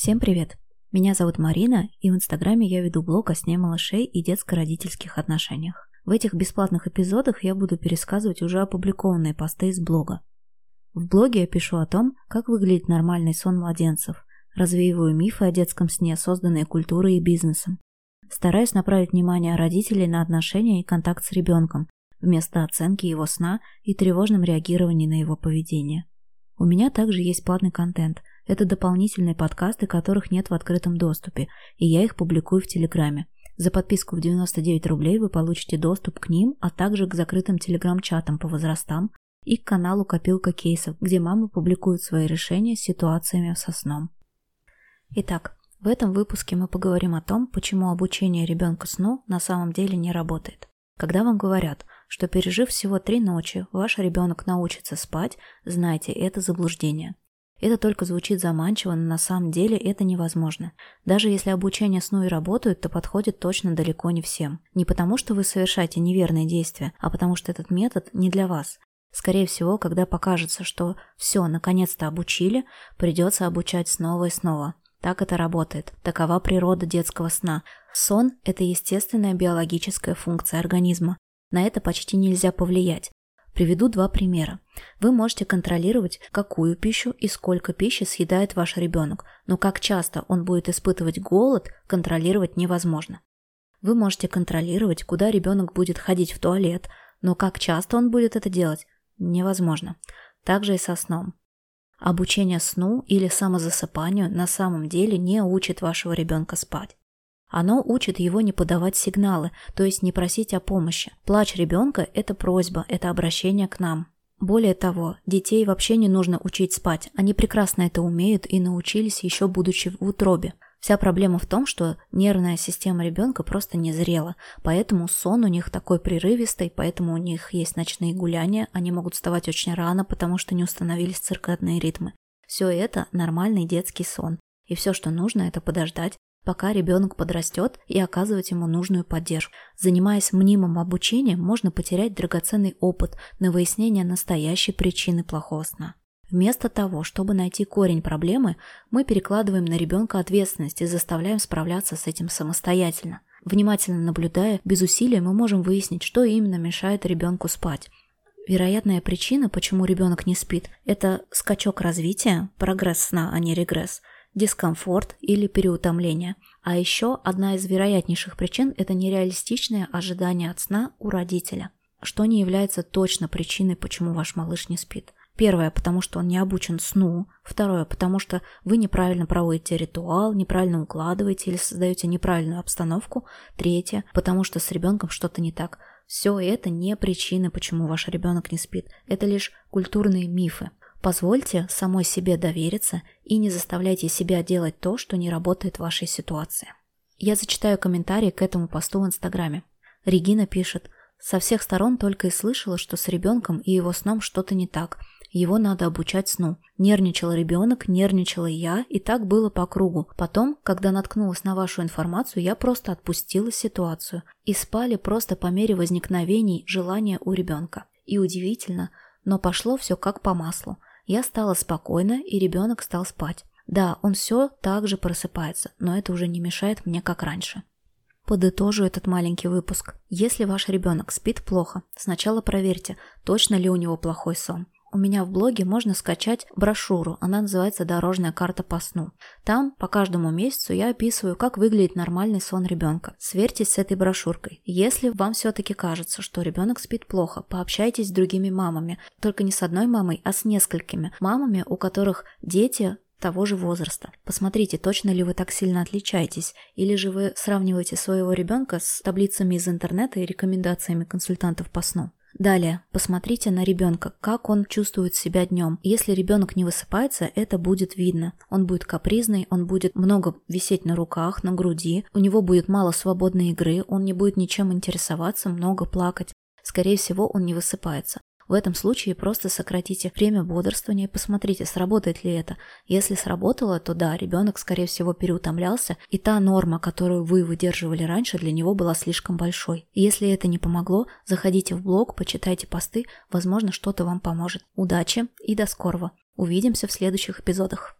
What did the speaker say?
Всем привет! Меня зовут Марина, и в Инстаграме я веду блог о сне малышей и детско-родительских отношениях. В этих бесплатных эпизодах я буду пересказывать уже опубликованные посты из блога. В блоге я пишу о том, как выглядит нормальный сон младенцев, развеиваю мифы о детском сне, созданные культурой и бизнесом. Стараюсь направить внимание родителей на отношения и контакт с ребенком, вместо оценки его сна и тревожном реагировании на его поведение. У меня также есть платный контент – это дополнительные подкасты, которых нет в открытом доступе, и я их публикую в Телеграме. За подписку в 99 рублей вы получите доступ к ним, а также к закрытым телеграм-чатам по возрастам и к каналу «Копилка кейсов», где мамы публикуют свои решения с ситуациями со сном. Итак, в этом выпуске мы поговорим о том, почему обучение ребенка сну на самом деле не работает. Когда вам говорят, что пережив всего три ночи, ваш ребенок научится спать, знайте, это заблуждение – это только звучит заманчиво, но на самом деле это невозможно. Даже если обучение сну и работают, то подходит точно далеко не всем. Не потому, что вы совершаете неверные действия, а потому что этот метод не для вас. Скорее всего, когда покажется, что все, наконец-то обучили, придется обучать снова и снова. Так это работает. Такова природа детского сна. Сон – это естественная биологическая функция организма. На это почти нельзя повлиять. Приведу два примера. Вы можете контролировать, какую пищу и сколько пищи съедает ваш ребенок, но как часто он будет испытывать голод, контролировать невозможно. Вы можете контролировать, куда ребенок будет ходить в туалет, но как часто он будет это делать, невозможно. Также и со сном. Обучение сну или самозасыпанию на самом деле не учит вашего ребенка спать. Оно учит его не подавать сигналы, то есть не просить о помощи. Плач ребенка – это просьба, это обращение к нам. Более того, детей вообще не нужно учить спать, они прекрасно это умеют и научились еще будучи в утробе. Вся проблема в том, что нервная система ребенка просто не зрела, поэтому сон у них такой прерывистый, поэтому у них есть ночные гуляния, они могут вставать очень рано, потому что не установились циркадные ритмы. Все это нормальный детский сон. И все, что нужно, это подождать, пока ребенок подрастет и оказывать ему нужную поддержку. Занимаясь мнимым обучением, можно потерять драгоценный опыт на выяснение настоящей причины плохого сна. Вместо того, чтобы найти корень проблемы, мы перекладываем на ребенка ответственность и заставляем справляться с этим самостоятельно. Внимательно наблюдая, без усилия мы можем выяснить, что именно мешает ребенку спать. Вероятная причина, почему ребенок не спит, это скачок развития, прогресс сна, а не регресс – дискомфорт или переутомление. А еще одна из вероятнейших причин – это нереалистичное ожидание от сна у родителя, что не является точно причиной, почему ваш малыш не спит. Первое, потому что он не обучен сну. Второе, потому что вы неправильно проводите ритуал, неправильно укладываете или создаете неправильную обстановку. Третье, потому что с ребенком что-то не так. Все это не причины, почему ваш ребенок не спит. Это лишь культурные мифы. Позвольте самой себе довериться и не заставляйте себя делать то, что не работает в вашей ситуации. Я зачитаю комментарии к этому посту в Инстаграме. Регина пишет, со всех сторон только и слышала, что с ребенком и его сном что-то не так. Его надо обучать сну. Нервничал ребенок, нервничала я, и так было по кругу. Потом, когда наткнулась на вашу информацию, я просто отпустила ситуацию. И спали просто по мере возникновений желания у ребенка. И удивительно, но пошло все как по маслу. Я стала спокойна, и ребенок стал спать. Да, он все так же просыпается, но это уже не мешает мне, как раньше. Подытожу этот маленький выпуск. Если ваш ребенок спит плохо, сначала проверьте, точно ли у него плохой сон. У меня в блоге можно скачать брошюру, она называется «Дорожная карта по сну». Там по каждому месяцу я описываю, как выглядит нормальный сон ребенка. Сверьтесь с этой брошюркой. Если вам все-таки кажется, что ребенок спит плохо, пообщайтесь с другими мамами. Только не с одной мамой, а с несколькими мамами, у которых дети того же возраста. Посмотрите, точно ли вы так сильно отличаетесь, или же вы сравниваете своего ребенка с таблицами из интернета и рекомендациями консультантов по сну. Далее, посмотрите на ребенка, как он чувствует себя днем. Если ребенок не высыпается, это будет видно. Он будет капризный, он будет много висеть на руках, на груди, у него будет мало свободной игры, он не будет ничем интересоваться, много плакать. Скорее всего, он не высыпается. В этом случае просто сократите время бодрствования и посмотрите, сработает ли это. Если сработало, то да, ребенок, скорее всего, переутомлялся, и та норма, которую вы выдерживали раньше, для него была слишком большой. Если это не помогло, заходите в блог, почитайте посты, возможно, что-то вам поможет. Удачи и до скорого. Увидимся в следующих эпизодах.